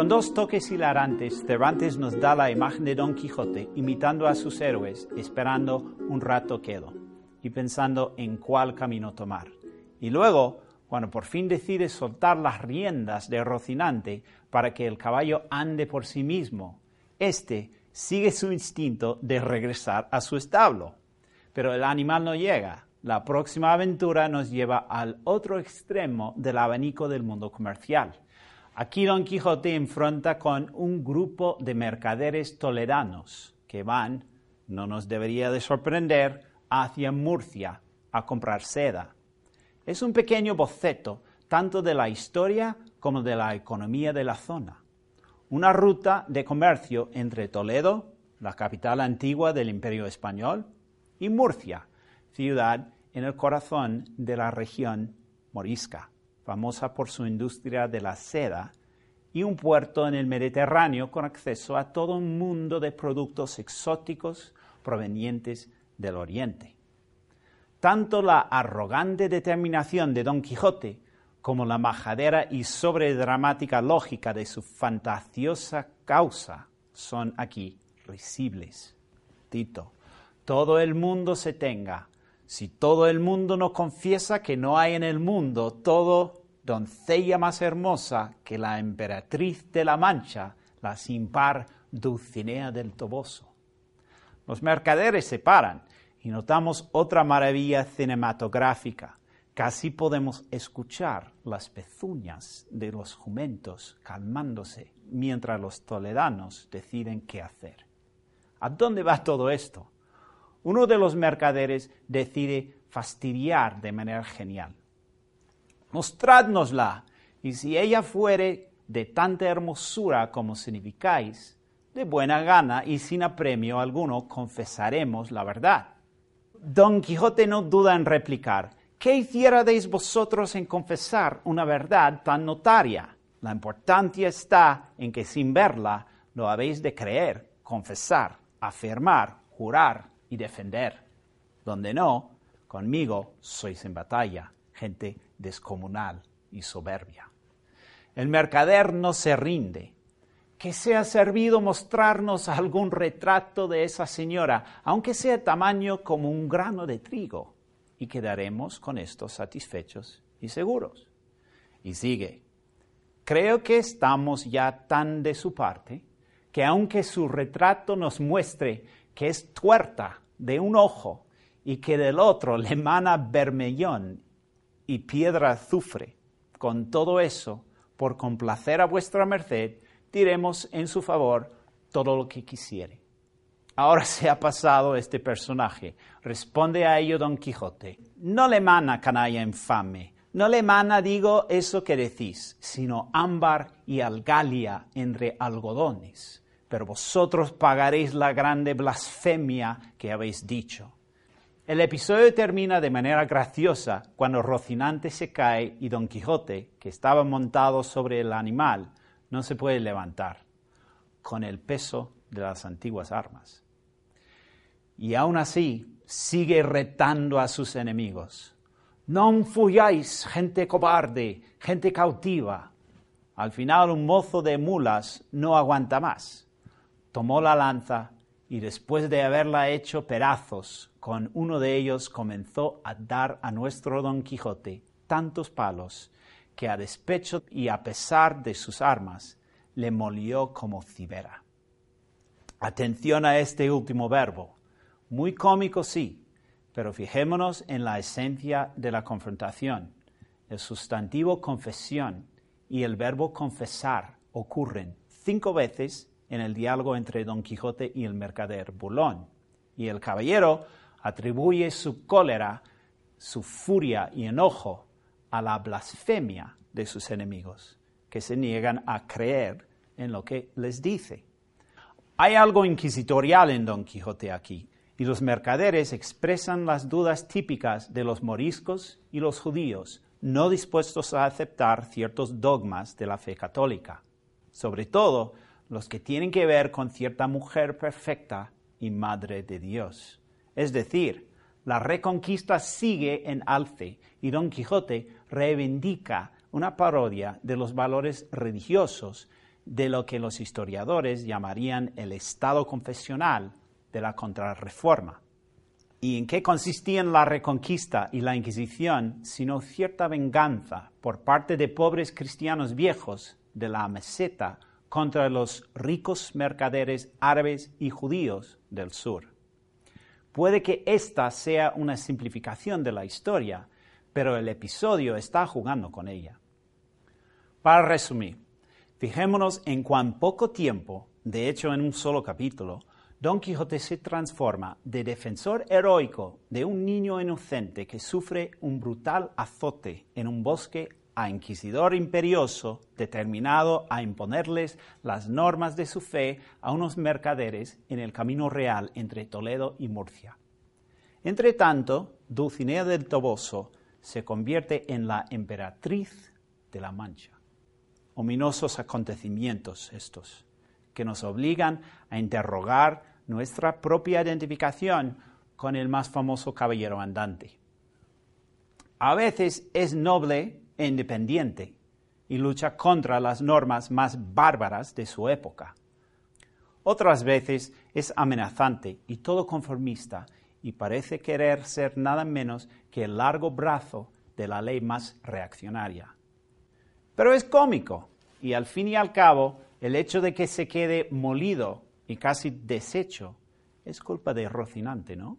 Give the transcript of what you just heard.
Con dos toques hilarantes, Cervantes nos da la imagen de Don Quijote imitando a sus héroes, esperando un rato quedo y pensando en cuál camino tomar. Y luego, cuando por fin decide soltar las riendas de Rocinante para que el caballo ande por sí mismo, éste sigue su instinto de regresar a su establo. Pero el animal no llega. La próxima aventura nos lleva al otro extremo del abanico del mundo comercial. Aquí Don Quijote enfrenta con un grupo de mercaderes toledanos que van, no nos debería de sorprender, hacia Murcia a comprar seda. Es un pequeño boceto tanto de la historia como de la economía de la zona. Una ruta de comercio entre Toledo, la capital antigua del Imperio Español, y Murcia, ciudad en el corazón de la región morisca famosa por su industria de la seda, y un puerto en el Mediterráneo con acceso a todo un mundo de productos exóticos provenientes del Oriente. Tanto la arrogante determinación de Don Quijote como la majadera y sobredramática lógica de su fantasiosa causa son aquí risibles. Tito, todo el mundo se tenga. Si todo el mundo no confiesa que no hay en el mundo todo doncella más hermosa que la emperatriz de la Mancha, la sin par Dulcinea del Toboso. Los mercaderes se paran y notamos otra maravilla cinematográfica. Casi podemos escuchar las pezuñas de los jumentos calmándose mientras los toledanos deciden qué hacer. ¿A dónde va todo esto? Uno de los mercaderes decide fastidiar de manera genial mostrádnosla, y si ella fuere de tanta hermosura como significáis, de buena gana y sin apremio alguno confesaremos la verdad. Don Quijote no duda en replicar, ¿qué hicierais vosotros en confesar una verdad tan notaria? La importancia está en que sin verla lo habéis de creer, confesar, afirmar, jurar y defender. Donde no, conmigo sois en batalla, gente descomunal y soberbia. El mercader no se rinde. Que sea servido mostrarnos algún retrato de esa señora, aunque sea tamaño como un grano de trigo, y quedaremos con esto satisfechos y seguros. Y sigue. Creo que estamos ya tan de su parte que aunque su retrato nos muestre que es tuerta de un ojo y que del otro le emana vermellón y piedra azufre. Con todo eso, por complacer a vuestra merced, diremos en su favor todo lo que quisiere. Ahora se ha pasado este personaje. Responde a ello don Quijote. No le mana canalla infame, no le mana, digo, eso que decís, sino ámbar y algalia entre algodones. Pero vosotros pagaréis la grande blasfemia que habéis dicho. El episodio termina de manera graciosa cuando Rocinante se cae y Don Quijote, que estaba montado sobre el animal, no se puede levantar, con el peso de las antiguas armas. Y aún así sigue retando a sus enemigos. No fuyáis, gente cobarde, gente cautiva. Al final un mozo de mulas no aguanta más. Tomó la lanza y después de haberla hecho pedazos, con uno de ellos comenzó a dar a nuestro Don Quijote tantos palos que a despecho y a pesar de sus armas le molió como cibera. Atención a este último verbo. Muy cómico sí, pero fijémonos en la esencia de la confrontación. El sustantivo confesión y el verbo confesar ocurren cinco veces en el diálogo entre Don Quijote y el mercader Bulón. Y el caballero atribuye su cólera, su furia y enojo a la blasfemia de sus enemigos, que se niegan a creer en lo que les dice. Hay algo inquisitorial en Don Quijote aquí, y los mercaderes expresan las dudas típicas de los moriscos y los judíos, no dispuestos a aceptar ciertos dogmas de la fe católica, sobre todo los que tienen que ver con cierta mujer perfecta y madre de Dios. Es decir, la reconquista sigue en alce y Don Quijote reivindica una parodia de los valores religiosos de lo que los historiadores llamarían el estado confesional de la contrarreforma. ¿Y en qué consistían la reconquista y la Inquisición sino cierta venganza por parte de pobres cristianos viejos de la meseta contra los ricos mercaderes árabes y judíos del sur? Puede que esta sea una simplificación de la historia, pero el episodio está jugando con ella. Para resumir, fijémonos en cuán poco tiempo, de hecho en un solo capítulo, Don Quijote se transforma de defensor heroico de un niño inocente que sufre un brutal azote en un bosque a inquisidor imperioso determinado a imponerles las normas de su fe a unos mercaderes en el camino real entre Toledo y Murcia. Entre tanto, Dulcinea del Toboso se convierte en la emperatriz de la Mancha. Ominosos acontecimientos estos, que nos obligan a interrogar nuestra propia identificación con el más famoso caballero andante. A veces es noble e independiente y lucha contra las normas más bárbaras de su época. Otras veces es amenazante y todo conformista y parece querer ser nada menos que el largo brazo de la ley más reaccionaria. Pero es cómico y al fin y al cabo el hecho de que se quede molido y casi deshecho, es culpa de Rocinante, ¿no?